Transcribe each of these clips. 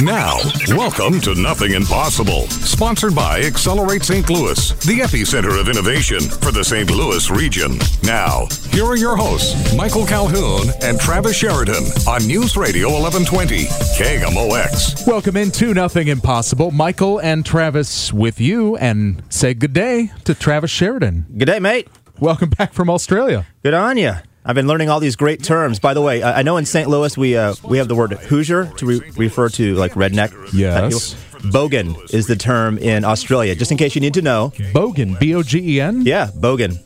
Now, welcome to Nothing Impossible, sponsored by Accelerate St. Louis, the epicenter of innovation for the St. Louis region. Now, here are your hosts, Michael Calhoun and Travis Sheridan on News Radio 1120, KMOX. Welcome into Nothing Impossible. Michael and Travis with you, and say good day to Travis Sheridan. Good day, mate. Welcome back from Australia. Good on you. I've been learning all these great terms. By the way, I know in St. Louis we uh, we have the word Hoosier to re- refer to like redneck. Yes. Bogan is the term in Australia. Just in case you need to know. Bogan, B O G E N. Yeah, bogan.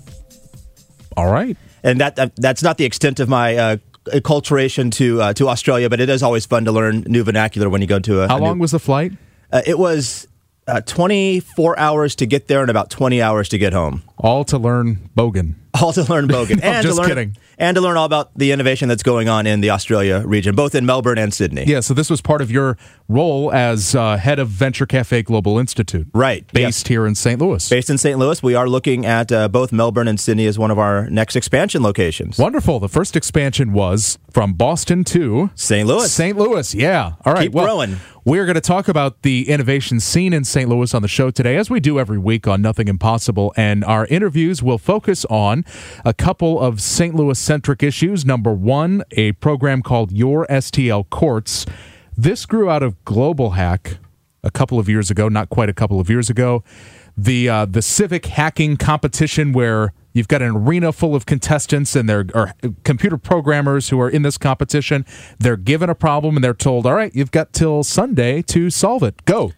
All right. And that, that that's not the extent of my uh, acculturation to uh, to Australia, but it is always fun to learn new vernacular when you go to a. How a new- long was the flight? uh, it? Was uh, 24 hours to get there and about 20 hours to get home. All to learn Bogan. All to learn Bogan and just to learn kidding. and to learn all about the innovation that's going on in the Australia region, both in Melbourne and Sydney. Yeah, so this was part of your role as uh, head of Venture Cafe Global Institute. Right, Based yes. here in St. Louis. Based in St. Louis, we are looking at uh, both Melbourne and Sydney as one of our next expansion locations. Wonderful. The first expansion was from Boston to St. Louis. St. Louis, yeah. All right. Keep well, growing. We're going to talk about the innovation scene in St. Louis on the show today, as we do every week on Nothing Impossible. And our interviews will focus on a couple of St. Louis centric issues. Number one, a program called Your STL Courts. This grew out of Global Hack a couple of years ago, not quite a couple of years ago. The uh, the civic hacking competition where you've got an arena full of contestants and there are computer programmers who are in this competition. They're given a problem and they're told, "All right, you've got till Sunday to solve it. Go."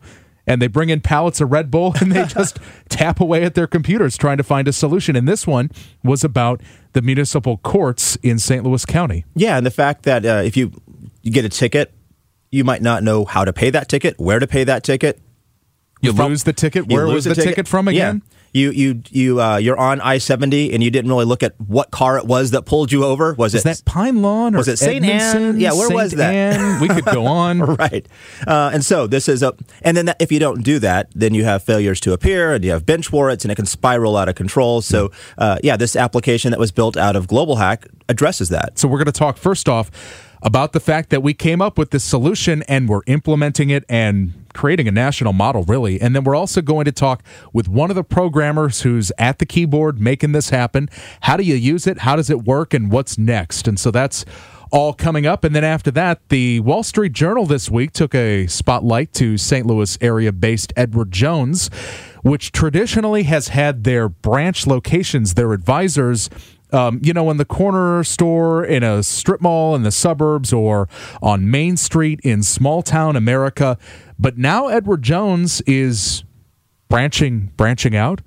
And they bring in pallets of Red Bull and they just tap away at their computers trying to find a solution. And this one was about the municipal courts in St. Louis County. Yeah, and the fact that uh, if you you get a ticket, you might not know how to pay that ticket, where to pay that ticket. You From- lose the ticket. Where was the ticket, from again? Yeah. You you you uh, you're on I seventy and you didn't really look at what car it was that pulled you over. Was Is it that Pine Lawn or Was it St. Ann? Yeah, where St. was that? Ann? We could go on. right. Uh, and so this is a, and then that, if you don't do that, then you have failures to appear and you have bench warrants and it can spiral out of control. So, uh, yeah, this application that was built out of Global Hack addresses that. So we're going to talk first off about the fact that we came up with this solution and we're implementing it and creating a national model, really. And then we're also going to talk with one of the programmers who's at the keyboard making this happen. How do you use it? How does it work? And what's next? And so that's all coming up. And then after that, the Wall Street Journal this week took a spotlight to St. Louis area based Edward Jones, which traditionally has had their branch locations, their advisors um, you know, in the corner store in a strip mall in the suburbs or on Main Street in small town America. But now Edward Jones is branching branching out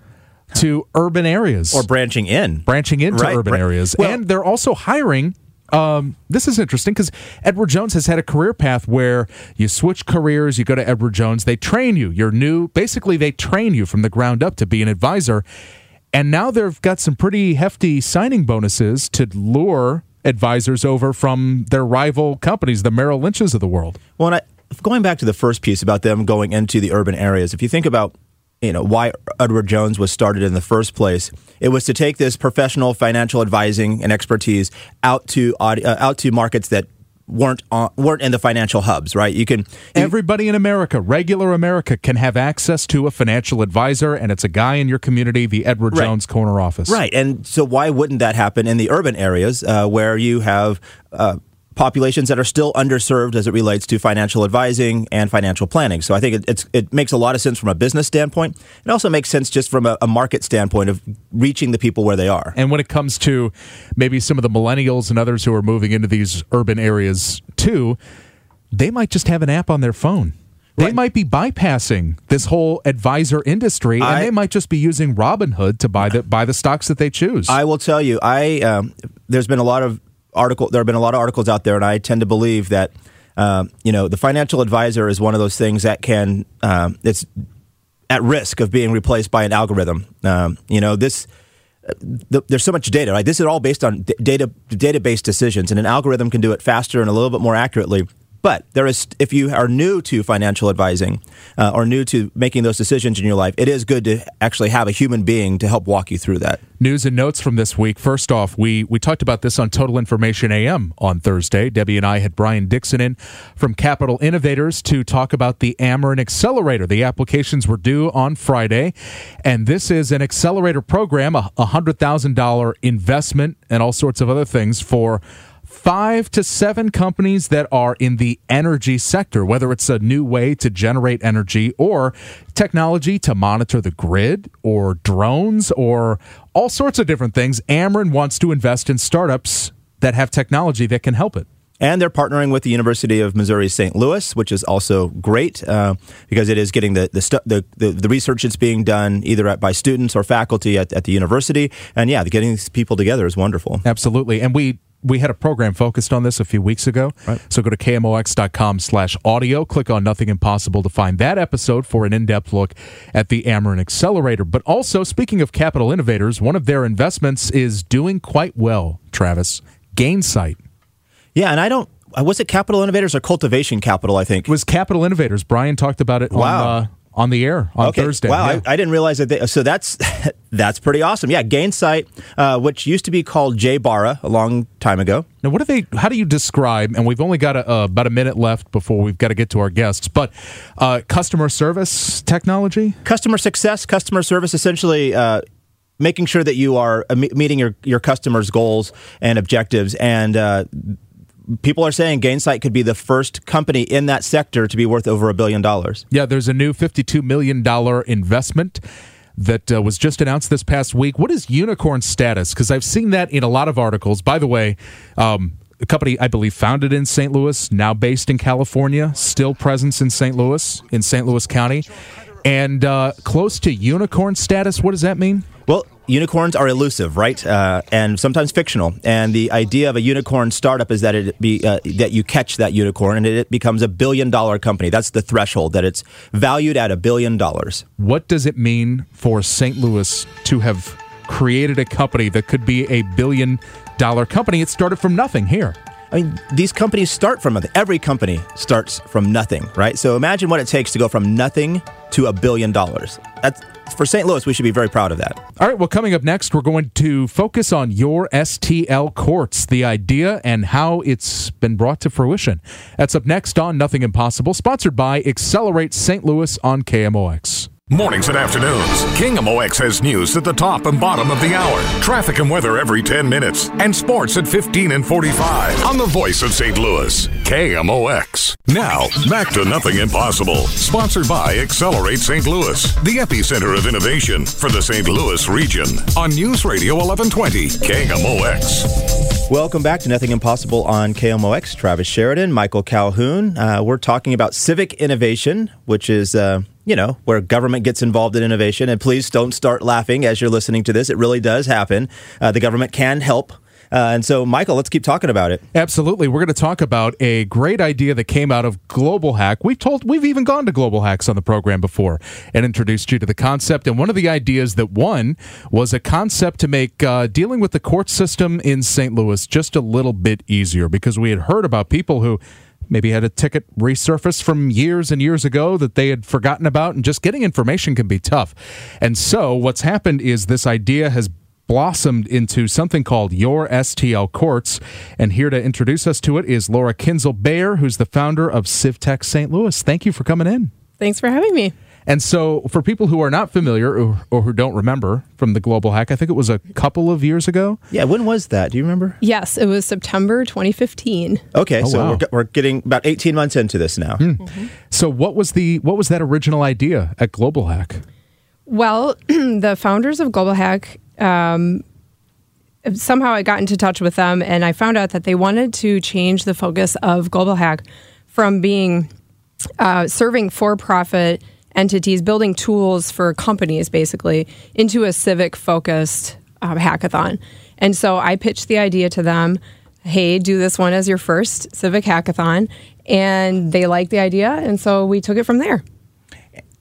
to urban areas Or branching in. branching into Right, urban right. areas. Well- and they're also hiring. Um, this is interesting because Edward Jones has had a career path where you switch careers, you go to Edward Jones, they train you. You're new. Basically, they train you from the ground up to be an advisor. And now they've got some pretty hefty signing bonuses to lure advisors over from their rival companies, the Merrill Lynches of the world. Well, and I, going back to the first piece about them going into the urban areas, if you think about you know why Edward Jones was started in the first place, it was to take this professional financial advising and expertise out to uh, out to markets that weren't on, weren't in the financial hubs. Right? You can you- Everybody in America, regular America, can have access to a financial advisor, and it's a guy in your community, the Edward Right. Jones corner office. Right, and so why wouldn't that happen in the urban areas uh, where you have uh, populations that are still underserved as it relates to financial advising and financial planning? So I think it, it's, it makes a lot of sense from a business standpoint. It also makes sense just from a, a market standpoint of reaching the people where they are. And when it comes to maybe some of the millennials and others who are moving into these urban areas too, they might just have an app on their phone. They Right. might be bypassing this whole advisor industry, and I- they might just be using Robinhood to buy the buy the stocks that they choose. I will tell you, I um, there's been a lot of article. There have been a lot of articles out there, and I tend to believe that Um, you know, the financial advisor is one of those things that can um, it's at risk of being replaced by an algorithm. Um, you know, this the, there's so much data. Right, this is all based on d- data database decisions, and an algorithm can do it faster and a little bit more accurately. But there is, if you are new to financial advising uh, or new to making those decisions in your life, it is good to actually have a human being to help walk you through that. News and notes from this week. First off, we we talked about this on Total Information AM on Thursday. Debbie and I had Brian Dixon in from Capital Innovators to talk about the Ameren Accelerator. The applications were due on Friday, and this is an accelerator program, a hundred thousand dollar investment, and all sorts of other things for five to seven companies that are in the energy sector, whether it's a new way to generate energy or technology to monitor the grid or drones or all sorts of different things. Ameren wants to invest in startups that have technology that can help it. And they're partnering with the University of Missouri St. Louis, which is also great uh, because it is getting the the, stu- the, the the research that's being done either at, by students or faculty at, at the university. And yeah, getting these people together is wonderful. Absolutely. And we we had a program focused on this a few weeks ago. Right. So go to kmox.com slash audio, click on Nothing Impossible to find that episode for an in-depth look at the Ameren Accelerator. But also, speaking of capital innovators, one of their investments is doing quite well, Travis. Gainsight. Yeah, and I don't. uh, Was it Capital Innovators or Cultivation Capital? I think It was Capital Innovators. Brian talked about it Wow. on, uh, on the air on okay. Thursday. Wow, Yeah. I, I didn't realize that. They, so that's that's pretty awesome. Yeah, Gainsight, uh, which used to be called JBara a long time ago. Now, what do they? How do you describe? And we've only got a, uh, about a minute left before we've got to get to our guests. But uh, customer service technology. Customer success, customer service, essentially. Uh, Making sure that you are uh, meeting your, your customers' goals and objectives, and uh, people are saying Gainsight could be the first company in that sector to be worth over a billion dollars. Yeah, there's a new $52 million investment that uh, was just announced this past week. What is unicorn status? Because I've seen that in a lot of articles. By the way, um, a company I believe founded in St. Louis, now based in California, still presence in St. Louis, in St. Louis County, and uh, close to unicorn status. What does that mean? Well, unicorns are elusive, right? Uh, and sometimes fictional. And the idea of a unicorn startup is that it be uh, that you catch that unicorn and it becomes a billion dollar company. That's the threshold that it's valued at a billion dollars. What does it mean for St. Louis to have created a company that could be a billion dollar company? It started from nothing here. I mean, these companies start from nothing. Every company starts from nothing, right? So imagine what it takes to go from nothing to a billion dollars. That's for St. Louis. We should be very proud of that. All right, well, coming up next, we're going to focus on your STL courts, the idea and how it's been brought to fruition. That's up next on Nothing Impossible, sponsored by Accelerate St. Louis on KMOX. Mornings and afternoons, KMOX has news at the top and bottom of the hour, traffic and weather every 10 minutes, and sports at 15 and 45 on the voice of St. Louis, KMOX. Now, back to Nothing Impossible, sponsored by Accelerate St. Louis, the epicenter of innovation for the St. Louis region on News Radio 1120, KMOX. Welcome back to Nothing Impossible on KMOX. Travis Sheridan, Michael Calhoun. Uh, we're talking about civic innovation, which is, uh, you know, where government gets involved in innovation. And please don't start laughing as you're listening to this. It really does happen. Uh, the government can help. Uh, and so, Michael, let's keep talking about it. Absolutely. We're going to talk about a great idea that came out of Global Hack. We've told we've even gone to Global Hacks on the program before and introduced you to the concept. And one of the ideas that won was a concept to make uh, dealing with the court system in St. Louis just a little bit easier because we had heard about people who maybe had a ticket resurface from years and years ago that they had forgotten about and just getting information can be tough. And so what's happened is this idea has blossomed into something called Your STL Courts. And here to introduce us to it is Laura Kinzel Bayer, who's the founder of CivTech St. Louis. Thank you for coming in. Thanks for having me. And so, for people who are not familiar or, or who don't remember from the Global Hack, I think it was a couple of years ago. Yeah, when was that? Do you remember? Yes, it was September 2015. Okay, Oh, so wow. we're, we're getting about 18 months into this now. So, what was the what was that original idea at Global Hack? Well, the founders of Global Hack, um, somehow I got into touch with them and I found out that they wanted to change the focus of Global Hack from being uh, serving for profit entities, building tools for companies basically, into a civic focused um, hackathon. And so I pitched the idea to them hey, do this one as your first civic hackathon. and they liked the idea, and so we took it from there.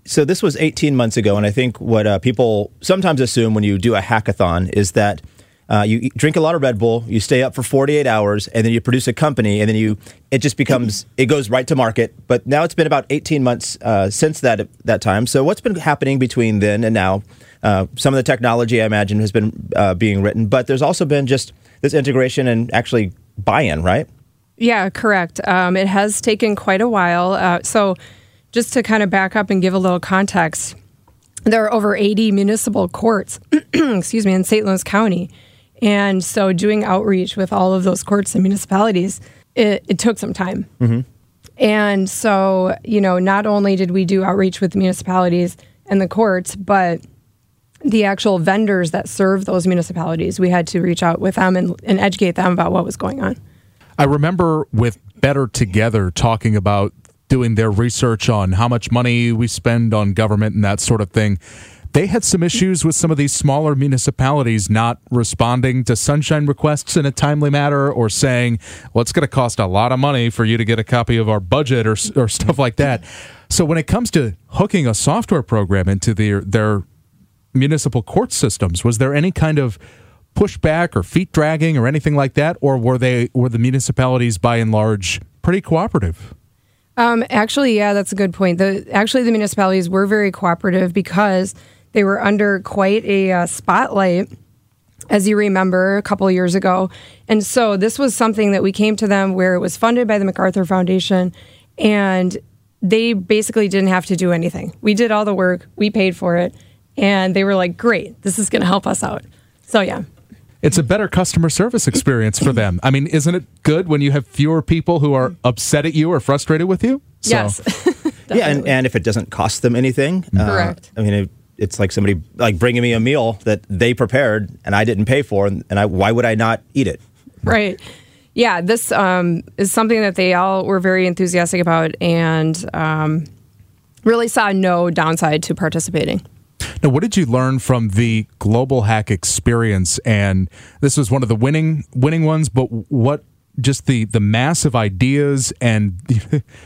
So this was 18 months ago, and I think what uh, people sometimes assume when you do a hackathon is that uh, you drink a lot of Red Bull, you stay up for 48 hours, and then you produce a company, and then you it just becomes it goes right to market. But now it's been about 18 months uh, since that that time. So what's been happening between then and now? Uh, some of the technology I imagine has been uh, being written, but there's also been just this integration and actually buy-in, right? Yeah, correct. Um, it has taken quite a while. Uh, so, just to kind of back up and give a little context, there are over 80 municipal courts, excuse me, in St. Louis County. And so, doing outreach with all of those courts and municipalities, it, it took some time. Mm-hmm. And so, you know, not only did we do outreach with the municipalities and the courts, but the actual vendors that serve those municipalities, we had to reach out with them and, and educate them about what was going on. I remember with Better Together talking about doing their research on how much money we spend on government and that sort of thing. They had some issues with some of these smaller municipalities not responding to sunshine requests in a timely manner or saying, well, it's going to cost a lot of money for you to get a copy of our budget or, or stuff like that. So when it comes to hooking a software program into their, their municipal court systems, was there any kind of pushback or feet dragging or anything like that? Or were they, were the municipalities by and large pretty cooperative? Um, actually, yeah, that's a good point. The actually the municipalities were very cooperative because they were under quite a uh, spotlight, as you remember, a couple of years ago. And so this was something that we came to them where it was funded by the MacArthur Foundation, and they basically didn't have to do anything. We did all the work, we paid for it, and they were like, "Great, this is going to help us out." So yeah. It's a better customer service experience for them. I mean, isn't it good when you have fewer people who are upset at you or frustrated with you? So- Yes. Yeah, and, and if it doesn't cost them anything, uh, Correct. I mean, it, it's like somebody like bringing me a meal that they prepared and I didn't pay for, and, and I why would I not eat it? Right. Yeah, this um, is something that they all were very enthusiastic about and um, really saw no downside to participating. Now, what did you learn from the global hack experience? And this was one of the winning winning ones, but what just the the massive ideas and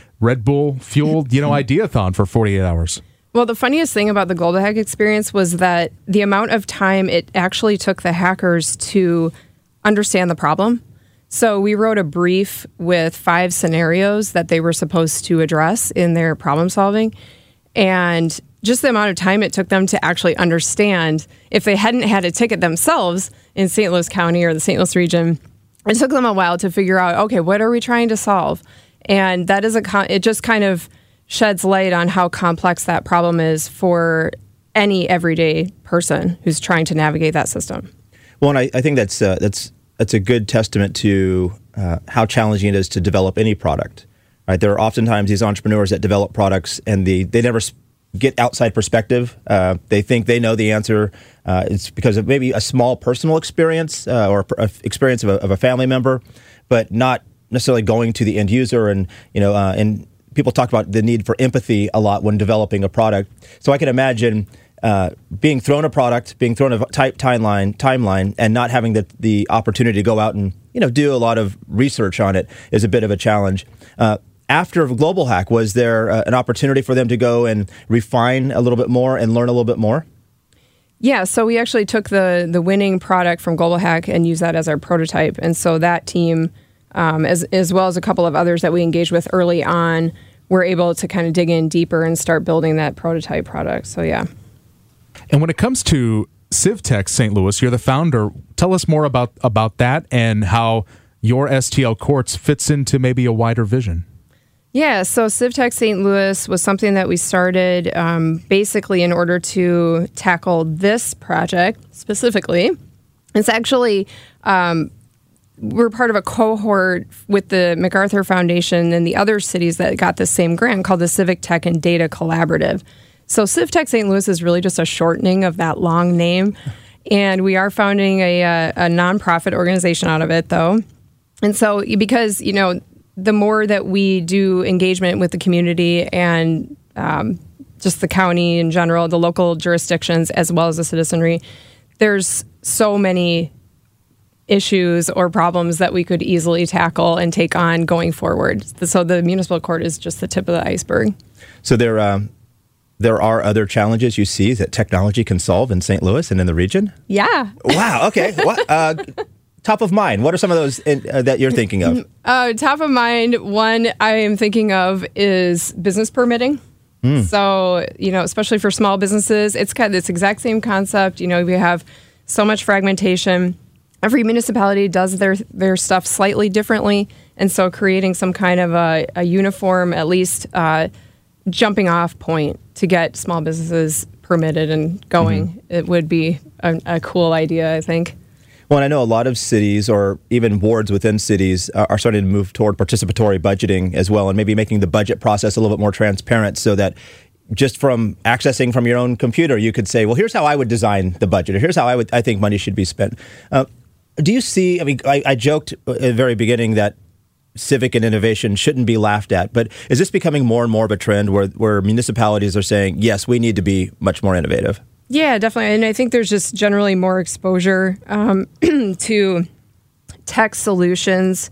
Red Bull fueled, you know, ideathon for 48 hours. Well, the funniest thing about the Global Hack experience was that the amount of time it actually took the hackers to understand the problem. So we wrote a brief with five scenarios that they were supposed to address in their problem solving. And just the amount of time it took them to actually understand if they hadn't had a ticket themselves in St. Louis County or the St. Louis region, it took them a while to figure out, okay, what are we trying to solve? And that is a, it just kind of sheds light on how complex that problem is for any everyday person who's trying to navigate that system. Well, and I, I think that's uh, that's that's a good testament to uh, how challenging it is to develop any product. Right, there are oftentimes these entrepreneurs that develop products and the they never get outside perspective. Uh, they think they know the answer. Uh, it's because of maybe a small personal experience uh, or a experience of a, of a family member, but not necessarily going to the end user. And you know, uh, and people talk about the need for empathy a lot when developing a product. So I can imagine uh, being thrown a product, being thrown a type timeline, timeline, and not having the the opportunity to go out and you know do a lot of research on it is a bit of a challenge. Uh, after Global Hack, was there uh, an opportunity for them to go and refine a little bit more and learn a little bit more? Yeah, so we actually took the the winning product from Global Hack and used that as our prototype, and so that team, um, as as well as a couple of others that we engaged with early on, were able to kind of dig in deeper and start building that prototype product. So yeah. And when it comes to CivTech St. Louis, you're the founder. Tell us more about about that and how your STL Courts fits into maybe a wider vision. Yeah, so CivTech St. Louis was something that we started um, basically in order to tackle this project specifically. It's actually, um, we're part of a cohort with the MacArthur Foundation and the other cities that got the same grant called the Civic Tech and Data Collaborative. So CivTech St. Louis is really just a shortening of that long name. And we are founding a, a, a nonprofit organization out of it, though. And so, because, you know, the more that we do engagement with the community and um, just the county in general, the local jurisdictions, as well as the citizenry, there's so many issues or problems that we could easily tackle and take on going forward. So the municipal court is just the tip of the iceberg. So there, um, there are other challenges you see that technology can solve in St. Louis and in the region. Yeah. Wow. Okay. what? Uh, top of mind. What are some of those in, uh, that you're thinking of? Uh, top of mind, one I am thinking of is business permitting. So, you know, especially for small businesses, it's kind of this exact same concept. You know, we have so much fragmentation. Every municipality does their their stuff slightly differently, and so creating some kind of a, a uniform, at least uh, jumping off point to get small businesses permitted and going, it would be a, a cool idea. I think. Well, and I know a lot of cities or even wards within cities uh, are starting to move toward participatory budgeting as well, and maybe making the budget process a little bit more transparent so that just from accessing from your own computer, you could say, well, here's how I would design the budget, or here's how I would I think money should be spent. Uh, do you see? I mean, I, I joked at the very beginning that civic and innovation shouldn't be laughed at, but is this becoming more and more of a trend where, where municipalities are saying, yes, we need to be much more innovative? Yeah, definitely. And I think there's just generally more exposure um, to tech solutions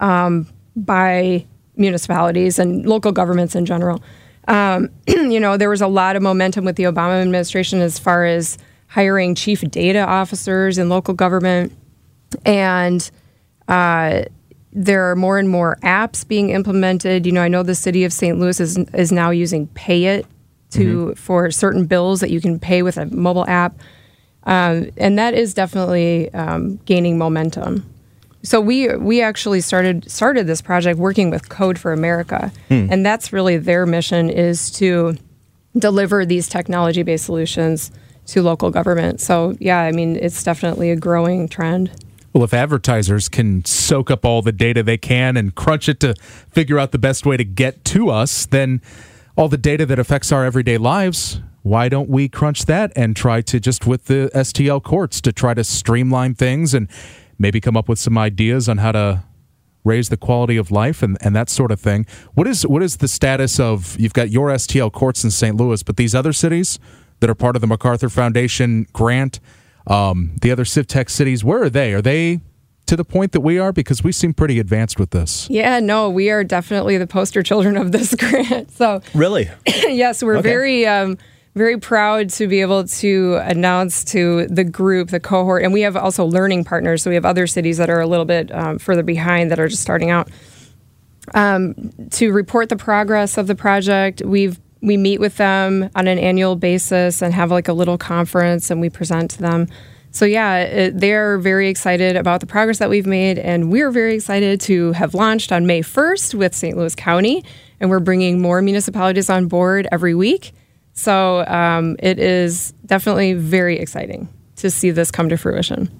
um, by municipalities and local governments in general. Um, you know, there was a lot of momentum with the Obama administration as far as hiring chief data officers in local government. And uh, there are more and more apps being implemented. You know, I know the city of St. Louis is, is now using PayIt to for certain bills that you can pay with a mobile app, um, and that is definitely um, gaining momentum. So we we actually started started this project working with Code for America, and that's really their mission is to deliver these technology based solutions to local government. So yeah, I mean it's definitely a growing trend. Well, if advertisers can soak up all the data they can and crunch it to figure out the best way to get to us, then all the data that affects our everyday lives, why don't we crunch that and try to just with the STL courts to try to streamline things and maybe come up with some ideas on how to raise the quality of life and, and that sort of thing. What is what is the status of you've got your STL courts in St. Louis, but these other cities that are part of the MacArthur Foundation grant, um, the other CivTech cities, where are they? Are they to the point that we are? Because we seem pretty advanced with this. Yeah, no, we are definitely the poster children of this grant. So Really? yes, we're Okay. very um, very proud to be able to announce to the group, the cohort, and we have also learning partners. So we have other cities that are a little bit um, further behind that are just starting out. Um, to report the progress of the project, we've we meet with them on an annual basis and have like a little conference, and we present to them. So yeah, it, they're very excited about the progress that we've made, and we're very excited to have launched on May 1st with St. Louis County, and we're bringing more municipalities on board every week. So um, it is definitely very exciting to see this come to fruition.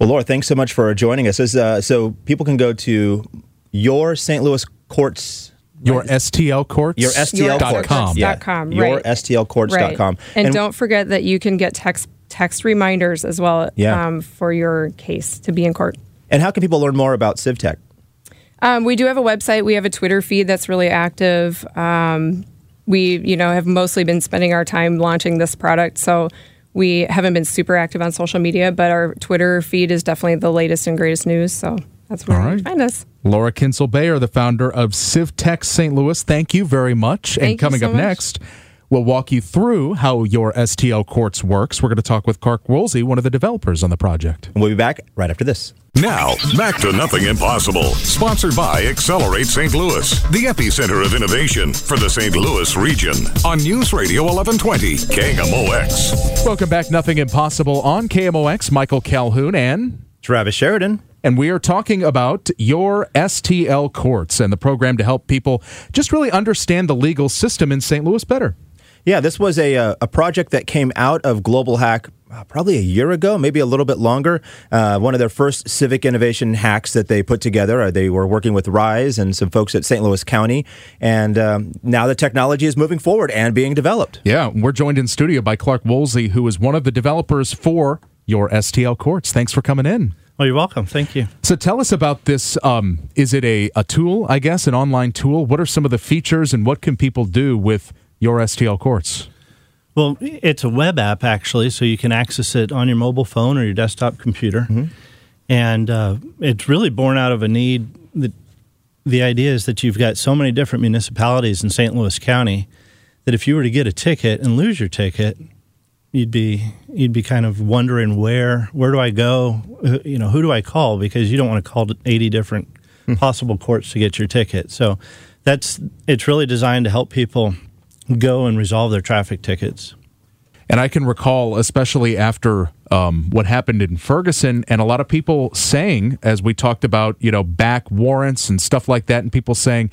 Well, Laura, thanks so much for joining us. As, uh, so people can go to your St. Louis courts. Your STL courts? Your STL dot courts. com. Yeah. Dot com, Your right. STLcourts.com. And, don't forget that you can get text text reminders as well Yeah. um, for your case to be in court. And how can people learn more about CivTech? Um, we do have a website. We have a Twitter feed that's really active. Um, we, you know, have mostly been spending our time launching this product, so we haven't been super active on social media. But our Twitter feed is definitely the latest and greatest news. So that's where All you right. find us. Laura Kinsel Bayer, the founder of CivTech St. Louis. Thank you very much. and Thank you coming so up much. next, we'll walk you through how your STL courts works. We're going to talk with Clark Woolsey, one of the developers on the project. And we'll be back right after this. Now, back to Nothing Impossible. Sponsored by Accelerate St. Louis, the epicenter of innovation for the St. Louis region. On News Radio 1120, KMOX. Welcome back, Nothing Impossible on KMOX. Michael Calhoun and Travis Sheridan. And we are talking about your STL courts and the program to help people just really understand the legal system in St. Louis better. Yeah, this was a, uh, a project that came out of Global Hack uh, probably a year ago, maybe a little bit longer. Uh, one of their first civic innovation hacks that they put together. Uh, they were working with Rise and some folks at St. Louis County. And um, now the technology is moving forward and being developed. Yeah, we're joined in studio by Clark Woolsey, who is one of the developers for your STL courts. Thanks for coming in. Well, you're welcome. Thank you. So tell us about this. Um, is it a, a tool, I guess, an online tool? What are some of the features and what can people do with your STL courts? Well, it's a web app actually, so you can access it on your mobile phone or your desktop computer. and uh, it's really born out of a need. That the idea is that you've got so many different municipalities in St. Louis County that if you were to get a ticket and lose your ticket, you'd be you'd be kind of wondering where where do I go? Uh, You know, who do I call? Because you don't want to call 80 different possible courts to get your ticket. So that's it's really designed to help people go and resolve their traffic tickets. And I can recall, especially after um, what happened in Ferguson, and a lot of people saying, as we talked about, you know, back warrants and stuff like that, and people saying,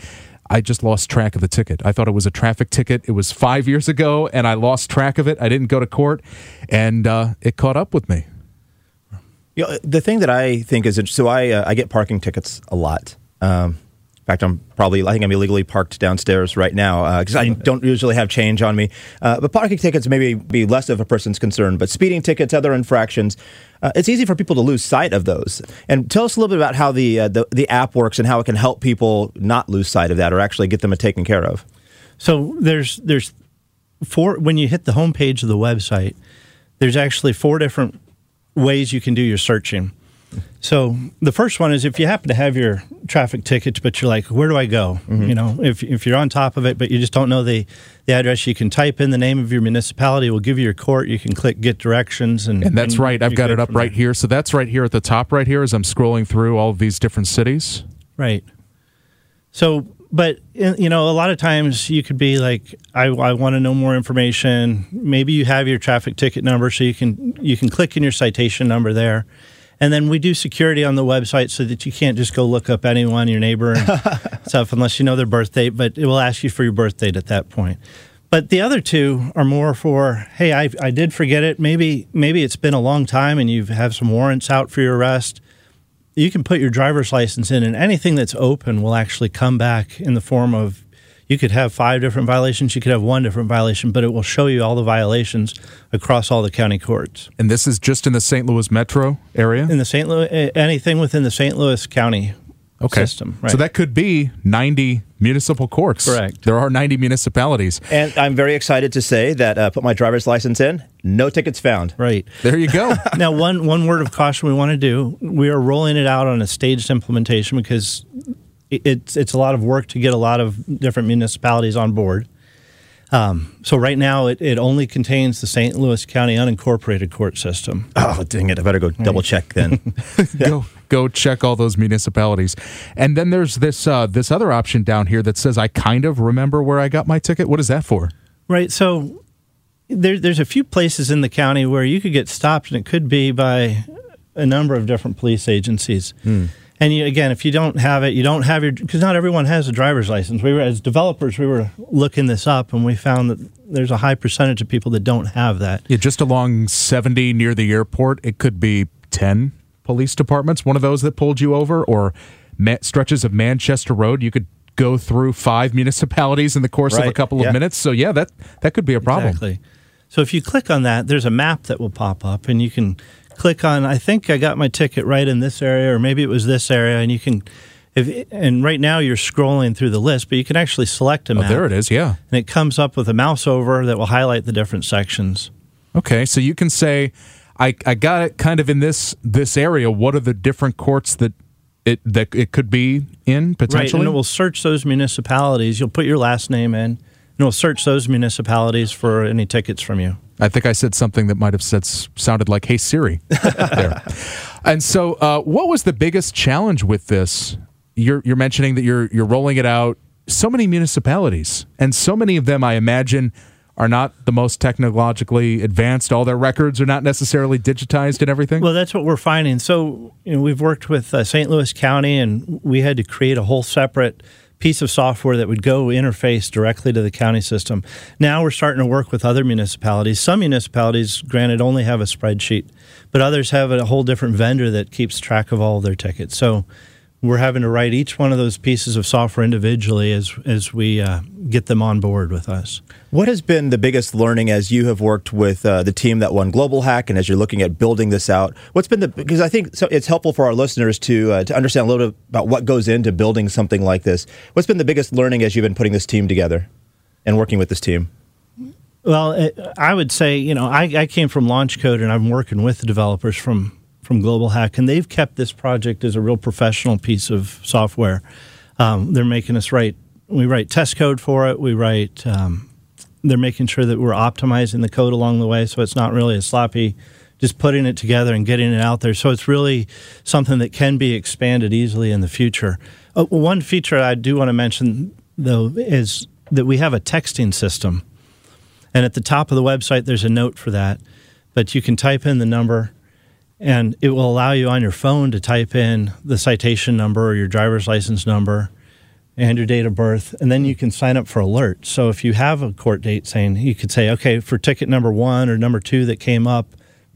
I just lost track of the ticket. I thought it was a traffic ticket. It was five years ago, and I lost track of it. I didn't go to court, and uh, it caught up with me. You know, the thing that I think is so I uh, I get parking tickets a lot. Um, fact, I'm probably I think I'm illegally parked downstairs right now because I don't usually have change on me. Uh, but parking tickets maybe be less of a person's concern. But speeding tickets, other infractions, uh, it's easy for people to lose sight of those. And tell us a little bit about how the, uh, the the app works and how it can help people not lose sight of that or actually get them taken care of. So there's there's four when you hit the homepage of the website, there's actually four different ways you can do your searching. So the first one is if you happen to have your traffic tickets, but you're like, where do I go? You know, if if you're on top of it, but you just don't know the the address, you can type in the name of your municipality. We'll give you your court. You can click get directions, and And that's right. I've got it up right there. here. So that's right here at the top, right here, as I'm scrolling through all of these different cities. Right. So, but uh, you know, a lot of times you could be like, I, I want to know more information. Maybe you have your traffic ticket number, so you can you can click in your citation number there, and then we do security on the website so that you can't just go look up anyone, your neighbor, and stuff, unless you know their birth date. But it will ask you for your birth date at that point. But the other two are more for, hey, I, I did forget it. Maybe maybe it's been a long time, and you have some warrants out for your arrest you can put your driver's license in, and anything that's open will actually come back in the form of you could have five different violations, you could have one different violation, but it will show you all the violations across all the county courts. And this is just in the St. Louis metro area? In the St. Louis, anything within the St. Louis County okay. system. Right. So that could be 90 municipal courts. Correct. There are 90 municipalities. And I'm very excited to say that uh, put my driver's license in, no tickets found. right. There you go. now, one one word of caution we want to do: we are rolling it out on a staged implementation because it- it's it's a lot of work to get a lot of different municipalities on board. Um, so right now, it, it only contains the St. Louis County unincorporated court system. Oh, dang it. I better go double check then. go go check all those municipalities. And then there's this uh, this other option down here that says I kind of remember where I got my ticket. What is that for? Right. So there, there's a few places in the county where you could get stopped, and it could be by a number of different police agencies. And you, again, if you don't have it, you don't have your because not everyone has a driver's license. We were as developers, we were looking this up, and we found that there's a high percentage of people that don't have that. Yeah, just along 70 near the airport, it could be 10 police departments, one of those that pulled you over, or stretches of Manchester Road. You could go through five municipalities in the course of a Right, couple of minutes. So yeah, that that could be a problem. Exactly. So if you click on that, there's a map that will pop up, and you can click on. I think I got my ticket right in this area, or maybe it was this area, and you can. If, and right now you're scrolling through the list, but you can actually select a Oh, there it is. Yeah. and it comes up with a mouse over that will highlight the different sections. Okay, so you can say, I, I got it kind of in this this area. What are the different courts that it that it could be in potentially? Right, and it will search those municipalities. You'll put your last name in, and it will search those municipalities for any tickets from you. I think I said something that might have said sounded like "Hey Siri." there. And so, uh, what was the biggest challenge with this? You're you're mentioning that you're you're rolling it out. So many municipalities, and so many of them, I imagine, are not the most technologically advanced. All their records are not necessarily digitized and everything. Well, that's what we're finding. So, you know, we've worked with uh, St. Louis County, and we had to create a whole separate piece of software that would go interface directly to the county system. Now we're starting to work with other municipalities. Some municipalities, granted, only have a spreadsheet, but others have a whole different vendor that keeps track of all of their tickets. So, we're having to write each one of those pieces of software individually as as we uh, get them on board with us. What has been the biggest learning as you have worked with uh, the team that won Global Hack, and as you're looking at building this out? What's been the because I think so it's helpful for our listeners to uh, to understand a little bit about what goes into building something like this. What's been the biggest learning as you've been putting this team together and working with this team? Well, it, I would say, you know, I, I came from LaunchCode and I'm working with the developers from from Global Hack, and they've kept this project as a real professional piece of software. Um, they're making us write. We write test code for it. We write. Um, they're making sure that we're optimizing the code along the way, so it's not really a sloppy. Just putting it together and getting it out there. So it's really something that can be expanded easily in the future. Uh, one feature I do want to mention, though, is that we have a texting system. And at the top of the website, there's a note for that. But you can type in the number, and it will allow you on your phone to type in the citation number or your driver's license number and your date of birth. And then you can sign up for alerts. So if you have a court date saying, you could say, okay, for ticket number one or number two that came up,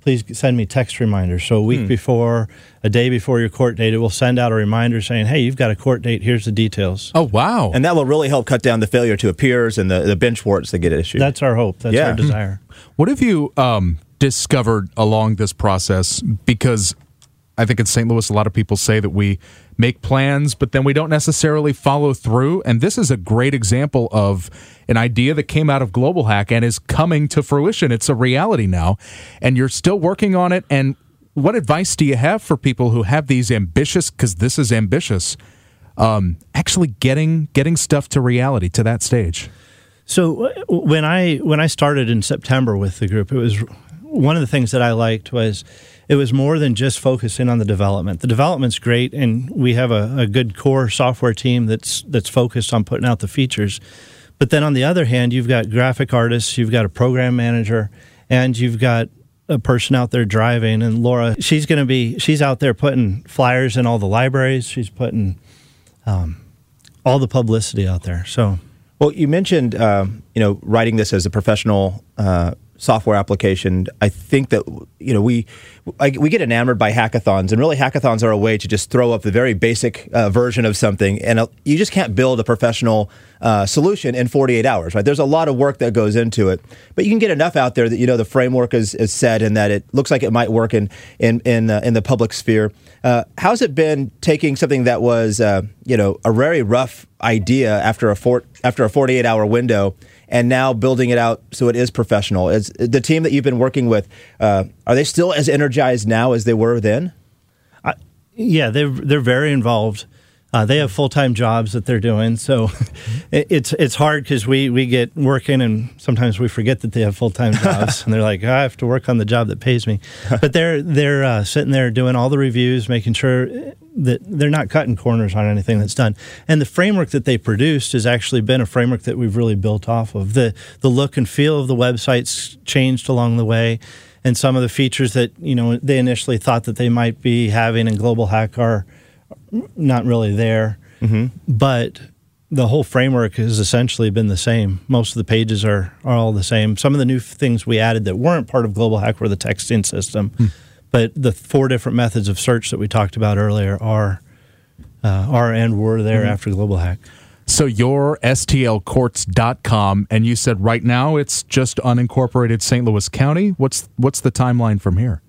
please send me text reminders. So a week Hmm. before, a day before your court date, it will send out a reminder saying, hey, you've got a court date. Here's the details. Oh, wow. And that will really help cut down the failure to appears and the, the bench warrants that get issued. That's our hope. That's Yeah. our desire. What if you um, discovered along this process? Because I think in St. Louis, a lot of people say that we make plans, but then we don't necessarily follow through. And this is a great example of an idea that came out of Global Hack and is coming to fruition. It's a reality now, and you're still working on it. And what advice do you have for people who have these ambitious? Because this is ambitious. Um, actually, getting getting stuff to reality to that stage. So uh, when I when I started in September with the group, it was one of the things that I liked was it was more than just focusing on the development. The development's great, and we have a, a good core software team that's that's focused on putting out the features. But then on the other hand, you've got graphic artists, you've got a program manager, and you've got a person out there driving. And Laura, she's going to be she's out there putting flyers in all the libraries. She's putting um, all the publicity out there. So. Well, you mentioned um, you know writing this as a professional uh, software application. I think that you know we I, we get enamored by hackathons, and really hackathons are a way to just throw up the very basic uh, version of something, and uh, you just can't build a professional uh, solution in 48 hours. Right? There's a lot of work that goes into it, but you can get enough out there that you know the framework is, is set and that it looks like it might work in in in, uh, in the public sphere. Uh, how's it been taking something that was uh, you know a very rough idea after a four, after a 48 hour window and now building it out so it is professional is the team that you've been working with uh, are they still as energized now as they were then I, yeah, they're they're very involved. Uh, they have full time jobs that they're doing, so it, it's it's hard because we we get working and sometimes we forget that they have full time jobs, and they're like, I have to work on the job that pays me. But they're they're uh, sitting there doing all the reviews, making sure that they're not cutting corners on anything that's done. And the framework that they produced has actually been a framework that we've really built off of. the The look and feel of the websites changed along the way and some of the features that you know they initially thought that they might be having in Global Hack are not really there. Mm-hmm. But the whole framework has essentially been the same. Most of the pages are, are all the same. Some of the new things we added that weren't part of Global Hack were the texting system, hmm. but the four different methods of search that we talked about earlier are uh, are and were there mm-hmm. after Global Hack. So you're stlcourts.com and you said right now it's just unincorporated St. Louis County. What's what's the timeline from here?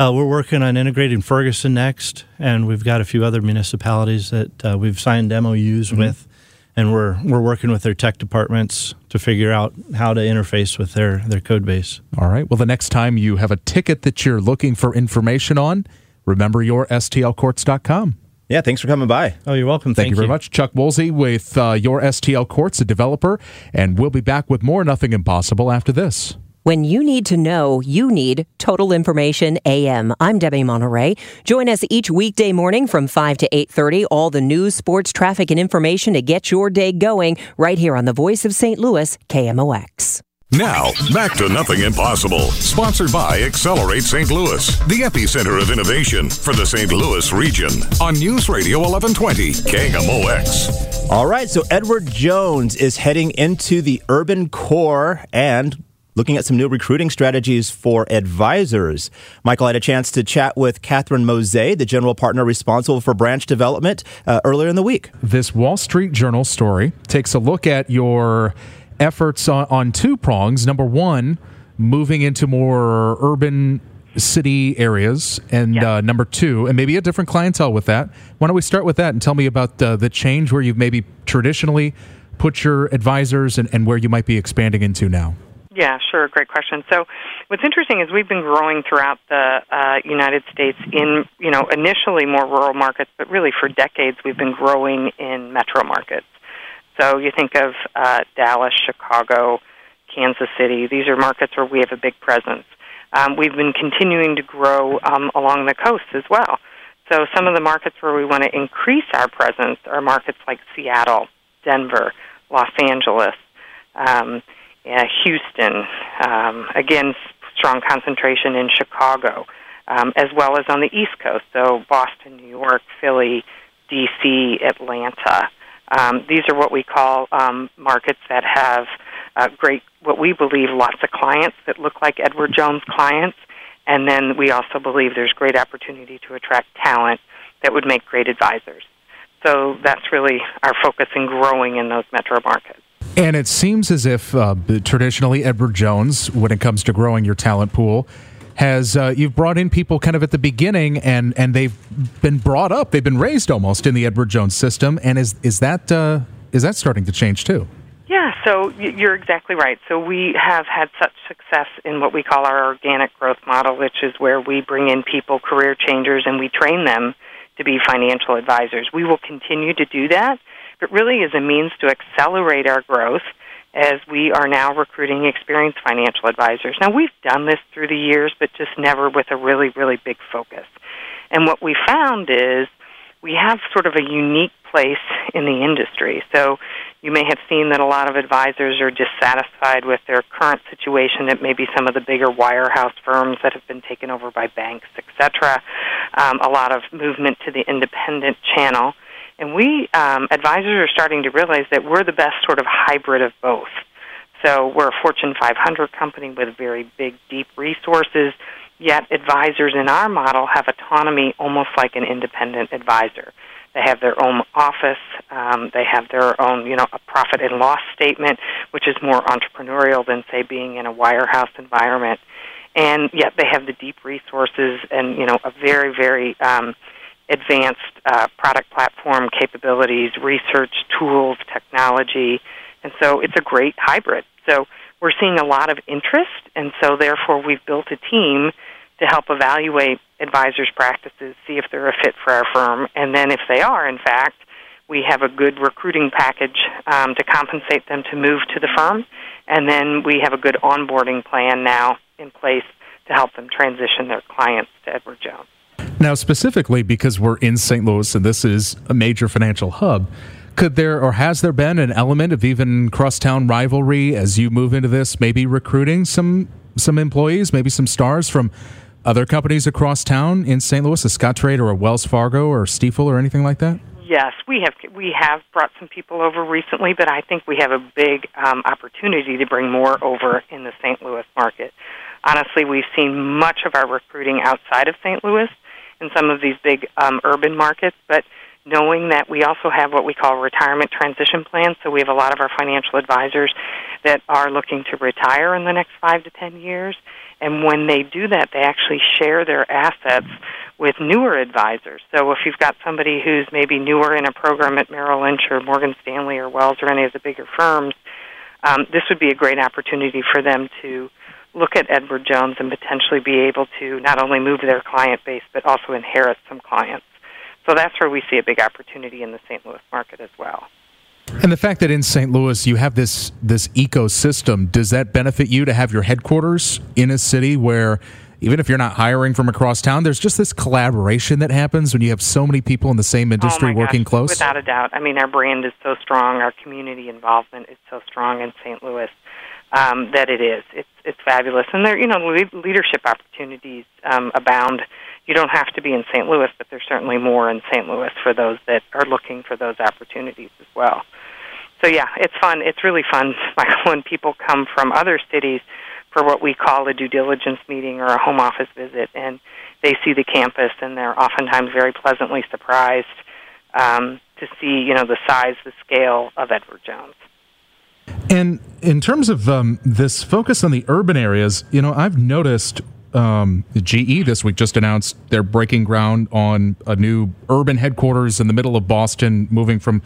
Uh, we're working on integrating Ferguson next, and we've got a few other municipalities that uh, we've signed MOUs with, and we're we're working with their tech departments to figure out how to interface with their their code base. All right. Well, the next time you have a ticket that you're looking for information on, remember your stlcourts.com. yeah thanks for coming by Oh, you're welcome. Thank, you very much. Chuck Woolsey with uh, your STL Courts, a developer, and we'll be back with more Nothing Impossible after this. When you need to know, you need Total Information AM. I'm Debbie Monterrey. Join us each weekday morning from 5 to 8:30. All the news, sports, traffic, and information to get your day going right here on the Voice of St. Louis, KMOX. Now, back to Nothing Impossible. Sponsored by Accelerate St. Louis, the epicenter of innovation for the St. Louis region. On News Radio 1120, KMOX. all right so edward jones is heading into the urban core and looking at some new recruiting strategies for advisors. Michael had a chance to chat with Catherine Mose, the general partner responsible for branch development, uh, earlier in the week. This Wall Street Journal story takes a look at your efforts on, on two prongs. Number one, moving into more urban city areas, and uh, number two, and maybe a different clientele with that. Why don't we start with that and tell me about uh, the change where you've maybe traditionally put your advisors and, and where you might be expanding into now? Yeah, sure. Great question. So, what's interesting is we've been growing throughout the uh, United States in, you know, initially more rural markets, but really for decades we've been growing in metro markets. So, you think of uh, Dallas, Chicago, Kansas City. These are markets where we have a big presence. Um, we've been continuing to grow um, along the coast as well. So, some of the markets where we want to increase our presence are markets like Seattle, Denver, Los Angeles. Um, uh, Houston, um, again, strong concentration in Chicago, um, as well as on the East Coast, so Boston, New York, Philly, D.C., Atlanta. Um, these are what we call um, markets that have uh, great, what we believe, lots of clients that look like Edward Jones clients. And then we also believe there's great opportunity to attract talent that would make great advisors. So that's really our focus in growing in those metro markets. And it seems as if uh, traditionally Edward Jones, when it comes to growing your talent pool, has uh, you've brought in people kind of at the beginning, and and they've been brought up, they've been raised almost in the Edward Jones system. And is is that uh, is that starting to change too? Yeah, so you're exactly right. So we have had such success in what we call our organic growth model, which is where we bring in people, career changers, and we train them to be financial advisors. We will continue to do that but really is a means to accelerate our growth as we are now recruiting experienced financial advisors. Now, we've done this through the years, but just never with a really, really big focus. And what we found is we have sort of a unique place in the industry. So you may have seen that a lot of advisors are dissatisfied with their current situation at maybe some of the bigger wirehouse firms that have been taken over by banks, etc. Um, a lot of movement to the independent channel. And we um, advisors are starting to realize that we're the best sort of hybrid of both. So we're a Fortune 500 company with very big, deep resources. Yet advisors in our model have autonomy, almost like an independent advisor. They have their own office. Um, they have their own, you know, a profit and loss statement, which is more entrepreneurial than, say, being in a wirehouse environment. And yet they have the deep resources and, you know, a very, very um, advanced uh, product platform capabilities, research tools, technology, and so it's a great hybrid. So we're seeing a lot of interest, and so therefore we've built a team to help evaluate advisors' practices, see if they're a fit for our firm, and then if they are, in fact, we have a good recruiting package um, to compensate them to move to the firm, and then we have a good onboarding plan now in place to help them transition their clients to Edward Jones. Now, specifically because we're in St. Louis and this is a major financial hub, could there or has there been an element of even crosstown rivalry as you move into this, maybe recruiting some some employees, maybe some stars from other companies across town in St. Louis, a Scottrade or a Wells Fargo or Stifel or anything like that? Yes, we have we have brought some people over recently, but I think we have a big um, opportunity to bring more over in the St. Louis market. Honestly, we've seen much of our recruiting outside of St. Louis in some of these big um, urban markets, but knowing that we also have what we call retirement transition plans. So we have a lot of our financial advisors that are looking to retire in the next five to ten years. And when they do that, they actually share their assets with newer advisors. So if you've got somebody who's maybe newer in a program at Merrill Lynch or Morgan Stanley or Wells or any of the bigger firms, um, this would be a great opportunity for them to look at Edward Jones and potentially be able to not only move their client base but also inherit some clients. So that's where we see a big opportunity in the St. Louis market as well. And the fact that in St. Louis you have this this ecosystem, does that benefit you to have your headquarters in a city where even if you're not hiring from across town, there's just this collaboration that happens when you have so many people in the same industry oh working gosh, close? Without a doubt. I mean, our brand is so strong, our community involvement is so strong in St. Louis um, that it is. It's it's fabulous, and there you know le- leadership opportunities um, abound. You don't have to be in St. Louis, but there's certainly more in St. Louis for those that are looking for those opportunities as well. So yeah, it's fun. It's really fun, Michael, when people come from other cities for what we call a due diligence meeting or a home office visit, and they see the campus, and they're oftentimes very pleasantly surprised um, to see you know the size, the scale of Edward Jones. And in terms of um, this focus on the urban areas, you know, I've noticed um, GE this week just announced they're breaking ground on a new urban headquarters in the middle of Boston, moving from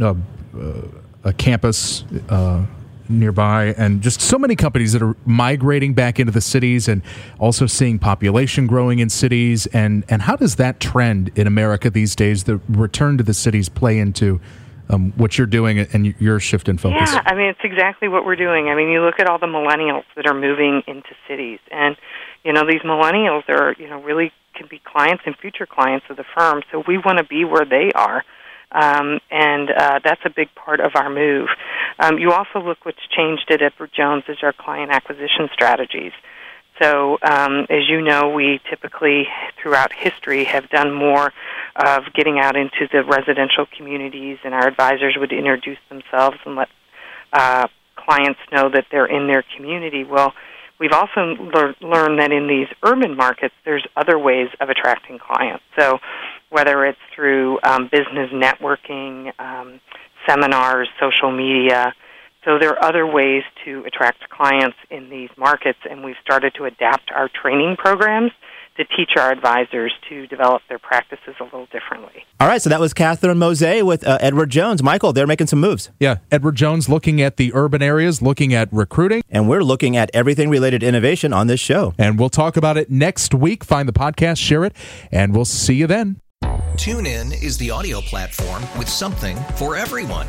uh, uh, a campus uh, nearby, and just so many companies that are migrating back into the cities, and also seeing population growing in cities. And and how does that trend in America these days, the return to the cities, play into um, what you're doing and your shift in focus? Yeah, I mean it's exactly what we're doing. I mean, you look at all the millennials that are moving into cities, and you know these millennials are you know really can be clients and future clients of the firm. So we want to be where they are. Um, and uh, that's a big part of our move. Um, you also look what's changed at Edward Jones is our client acquisition strategies. So, um, as you know, we typically, throughout history, have done more of getting out into the residential communities, and our advisors would introduce themselves and let uh, clients know that they're in their community. Well, we've also lear- learned that in these urban markets, there's other ways of attracting clients. So, whether it's through um, business networking, um, seminars, social media, so there are other ways to attract clients in these markets, and we've started to adapt our training programs to teach our advisors to develop their practices a little differently. All right, so that was Catherine Mose with uh, Edward Jones. Michael, they're making some moves. Yeah, Edward Jones looking at the urban areas, looking at recruiting. And we're looking at everything related to innovation on this show. And we'll talk about it next week. Find the podcast, share it, and we'll see you then. TuneIn is the audio platform with something for everyone.